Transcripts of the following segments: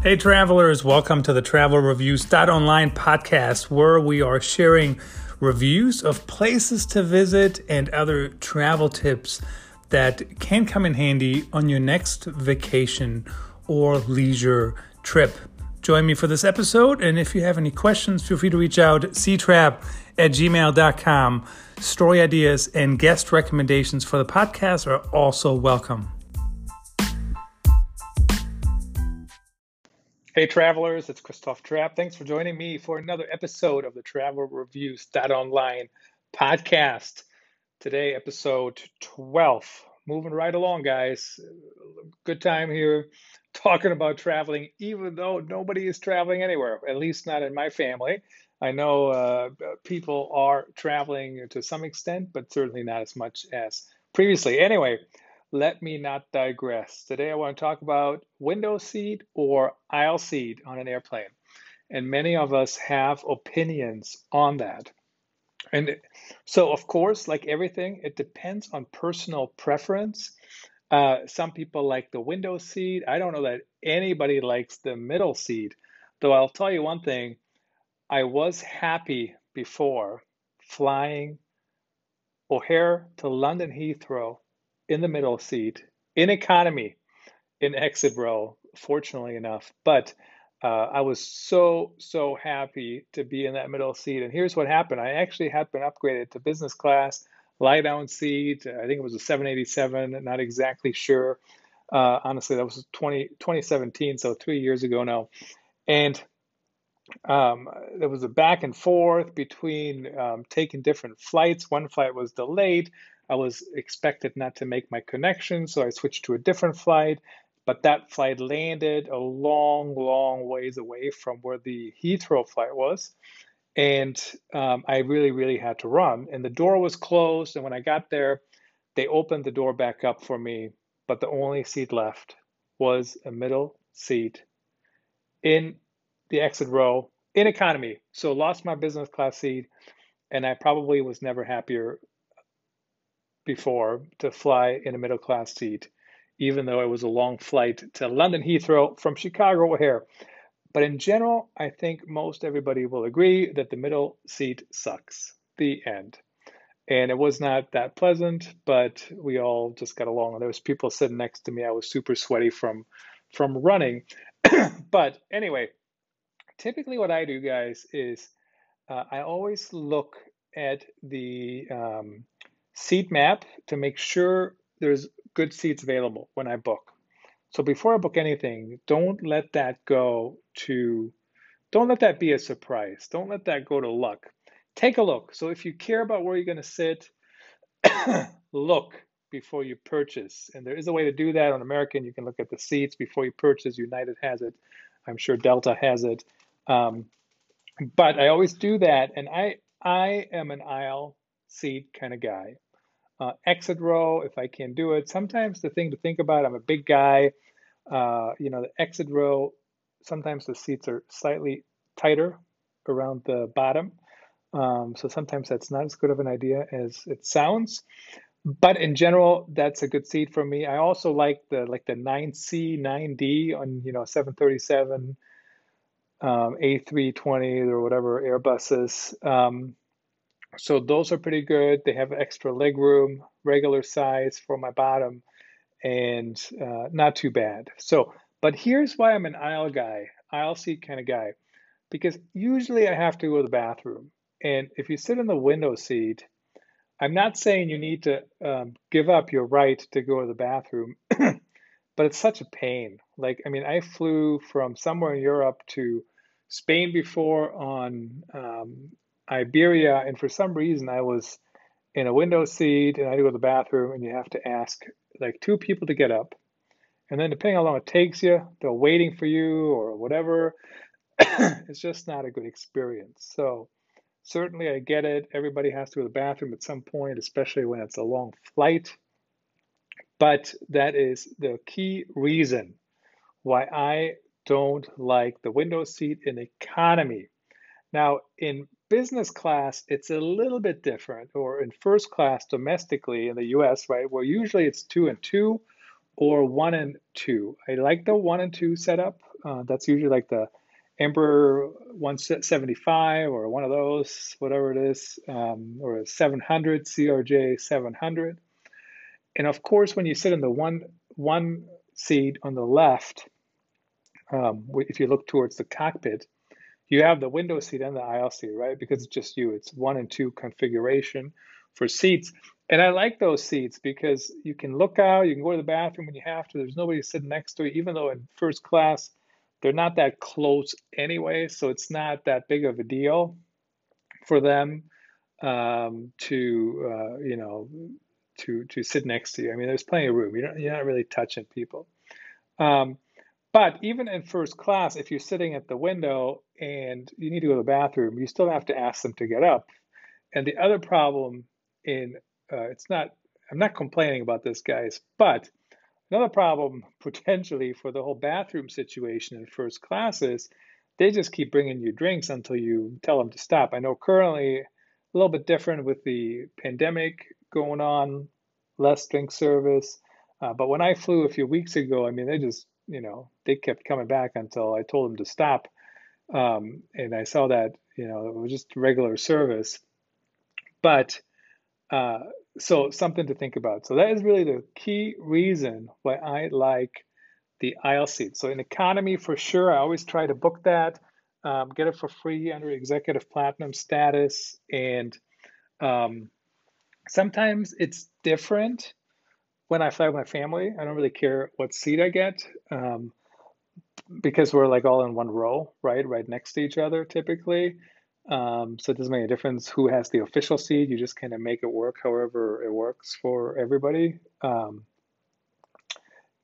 Hey, travelers, welcome to the Travel Reviews Online podcast, where we are sharing reviews of places to visit and other travel tips that can come in handy on your next vacation or leisure trip. Join me for this episode, and if you have any questions, feel free to reach out ctrap at gmail.com. Story ideas and guest recommendations for the podcast are also welcome. Hey, travelers, it's Christoph Trapp. Thanks for joining me for another episode of the Travel Reviews Online podcast. Today, episode 12. Moving right along, guys. Good time here talking about traveling, even though nobody is traveling anywhere, at least not in my family. I know uh, people are traveling to some extent, but certainly not as much as previously. Anyway, let me not digress. Today I want to talk about window seat or aisle seat on an airplane. And many of us have opinions on that. And so, of course, like everything, it depends on personal preference. Uh, some people like the window seat. I don't know that anybody likes the middle seat. Though I'll tell you one thing I was happy before flying O'Hare to London Heathrow in the middle seat in economy in exit row, fortunately enough. But uh, I was so, so happy to be in that middle seat. And here's what happened I actually had been upgraded to business class, lie down seat. I think it was a 787, not exactly sure. Uh, honestly, that was 20, 2017, so three years ago now. And um, there was a back and forth between um, taking different flights. One flight was delayed. I was expected not to make my connection, so I switched to a different flight. But that flight landed a long, long ways away from where the Heathrow flight was. And um, I really, really had to run. And the door was closed. And when I got there, they opened the door back up for me. But the only seat left was a middle seat in the exit row in economy. So lost my business class seat. And I probably was never happier before to fly in a middle class seat, even though it was a long flight to London Heathrow from Chicago O'Hare. But in general, I think most everybody will agree that the middle seat sucks. The end. And it was not that pleasant, but we all just got along. There was people sitting next to me. I was super sweaty from from running. but anyway, typically what I do, guys, is uh, I always look at the um, seat map to make sure there's good seats available when I book. So before I book anything, don't let that go to, don't let that be a surprise. Don't let that go to luck. Take a look. So if you care about where you're going to sit, look before you purchase. And there is a way to do that on American. You can look at the seats before you purchase. United has it. I'm sure Delta has it. Um, but I always do that. And I, I am an aisle seat kind of guy uh, exit row if I can do it. Sometimes the thing to think about, I'm a big guy, uh, you know, the exit row, sometimes the seats are slightly tighter around the bottom. Um, so sometimes that's not as good of an idea as it sounds. But in general, that's a good seat for me. I also like the like the 9C, 9D on you know 737, um, A320 or whatever Airbuses. Um, so those are pretty good. They have extra leg room, regular size for my bottom, and uh, not too bad. So, but here's why I'm an aisle guy, aisle seat kind of guy, because usually I have to go to the bathroom. And if you sit in the window seat, I'm not saying you need to um, give up your right to go to the bathroom, but it's such a pain. Like, I mean, I flew from somewhere in Europe to Spain before on um, Iberia, and for some reason I was in a window seat and I had to go to the bathroom, and you have to ask like two people to get up. And then depending on how long it takes you, they're waiting for you or whatever. it's just not a good experience. So certainly I get it. Everybody has to go to the bathroom at some point, especially when it's a long flight. But that is the key reason why I don't like the window seat in economy. Now, in business class, it's a little bit different, or in first class domestically in the US, right, where usually it's two and two or one and two. I like the one and two setup Uh, that's usually like the Embraer 175 or one of those, whatever it is, um, or a 700 CRJ 700. And of course, when you sit in the one one seat on the left, um, if you look towards the cockpit, you have the window seat and the aisle seat, right? Because it's just you. It's one and two configuration for seats. And I like those seats because you can look out, you can go to the bathroom when you have to. There's nobody sitting next to you, even though in first class, they're not that close anyway. So it's not that big of a deal for them um, to, uh, you know, to to sit next to you. I mean, there's plenty of room. You're not, you're not really touching people. Um, but even in first class, if you're sitting at the window and you need to go to the bathroom, you still have to ask them to get up. And the other problem in uh, it's not I'm not complaining about this, guys, but another problem potentially for the whole bathroom situation in first class is they just keep bringing you drinks until you tell them to stop. I know currently a little bit different with the pandemic going on, less drink service. Uh, but when I flew a few weeks ago, I mean, they just, you know, they kept coming back until I told them to stop. Um, and I saw that, you know, it was just regular service. But uh, so something to think about. So that is really the key reason why I like the aisle seat. So in economy, for sure, I always try to book that, um, get it for free under executive platinum status, and um, sometimes it's different when I fly with my family. I don't really care what seat I get um, because we're like all in one row, right, right next to each other typically. Um, so it doesn't make a difference who has the official seat. You just kind of make it work however it works for everybody. Um,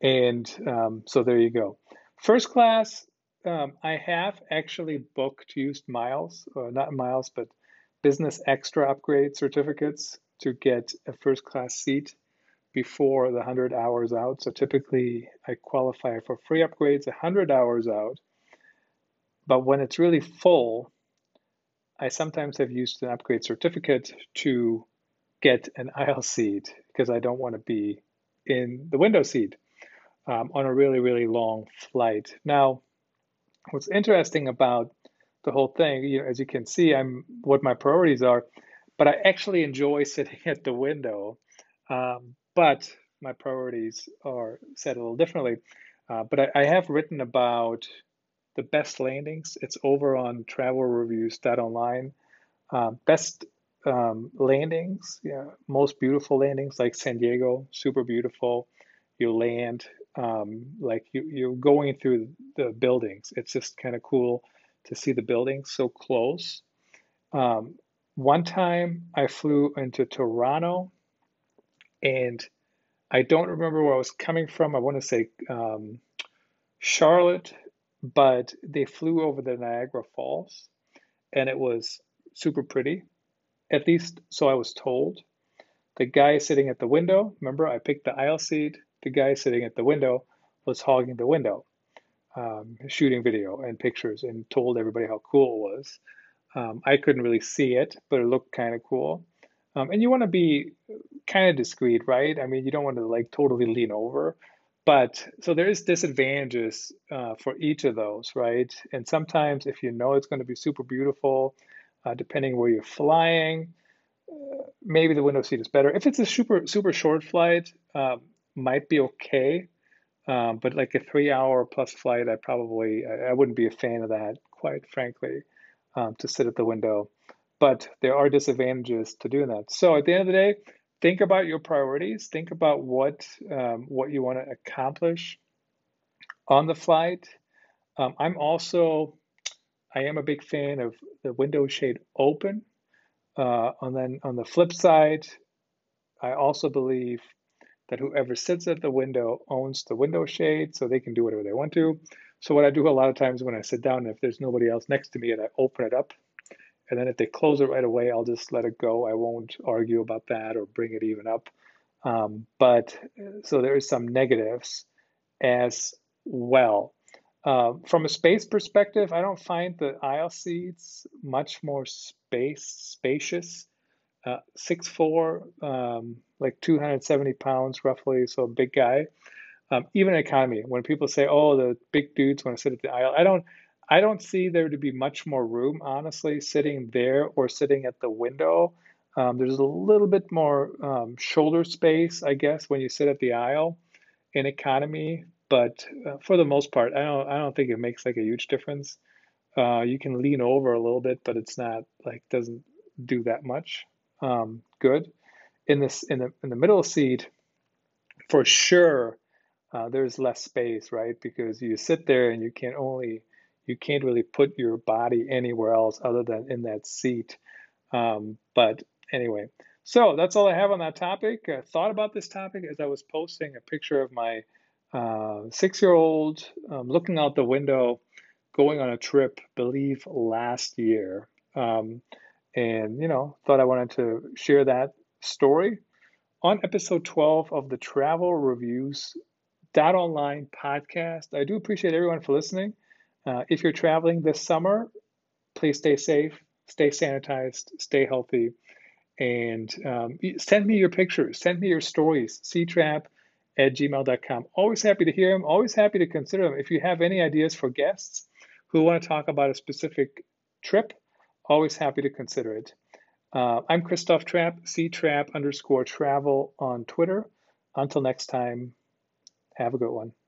and um, so there you go. First class, um, I have actually booked used miles, or not miles, but business extra upgrade certificates to get a first class seat before the 100 hours out. So typically I qualify for free upgrades 100 hours out. But when it's really full, I sometimes have used an upgrade certificate to get an aisle seat because I don't want to be in the window seat um, on a really, really long flight. Now, what's interesting about the whole thing, you know, as you can see, I'm what my priorities are but I actually enjoy sitting at the window. Um, but my priorities are set a little differently. Uh, but I, I, have written about the best landings. It's over on Travel Reviews travelreviews.online. Uh, best um, landings, yeah, most beautiful landings like San Diego, super beautiful. You land um, like you, you're going through the buildings. It's just kind of cool to see the buildings so close. Um, one time I flew into Toronto and I don't remember where I was coming from. I want to say um, Charlotte, but they flew over the Niagara Falls and it was super pretty. At least so I was told. The guy sitting at the window, remember I picked the aisle seat, the guy sitting at the window was hogging the window, um, shooting video and pictures and told everybody how cool it was. Um, I couldn't really see it, but it looked kind of cool. Um, and you want to be kind of discreet, right? I mean, you don't want to like totally lean over. But so there is disadvantages uh, for each of those, right? And sometimes if you know it's going to be super beautiful, uh, depending where you're flying, uh, maybe the window seat is better. If it's a super super short flight, um, might be okay. Um, but like a three hour plus flight, I probably I, I wouldn't be a fan of that, quite frankly um, to sit at the window. But there are disadvantages to doing that. So at the end of the day, think about your priorities. Think about what um, what you want to accomplish on the flight. Um, I'm also I am a big fan of the window shade open. Uh, and then on the flip side, I also believe that whoever sits at the window owns the window shade, so they can do whatever they want to. So what I do a lot of times when I sit down, if there's nobody else next to me, and I open it up, and then if they close it right away, I'll just let it go. I won't argue about that or bring it even up. Um, but so there is some negatives as well. Uh, from a space perspective, I don't find the aisle seats much more space spacious. Uh, four, um, like 270 pounds roughly, so a big guy. um, even economy. When people say, "Oh, the big dudes want to sit at the aisle," I don't. I don't see there to be much more room, honestly, sitting there or sitting at the window. Um, there's a little bit more um, shoulder space, I guess, when you sit at the aisle in economy. But uh, for the most part, I don't. I don't think it makes like a huge difference. Uh, you can lean over a little bit, but it's not like doesn't do that much. Um, good in this in the in the middle seat, for sure. Uh, there's less space, right? Because you sit there and you can only you can't really put your body anywhere else other than in that seat. Um, but anyway, so that's all I have on that topic. I thought about this topic as I was posting a picture of my uh, six-year-old um, looking out the window, going on a trip, believe last year, um, and you know thought I wanted to share that story on episode 12 of the Travel Reviews Dot Online podcast. I do appreciate everyone for listening. Uh, if you're traveling this summer, please stay safe, stay sanitized, stay healthy, and um, send me your pictures, send me your stories, ctrap at gmail.com. Always happy to hear them, always happy to consider them. If you have any ideas for guests who want to talk about a specific trip, always happy to consider it. Uh, I'm Christoph Trapp, ctrap underscore travel on Twitter. Until next time, have a good one.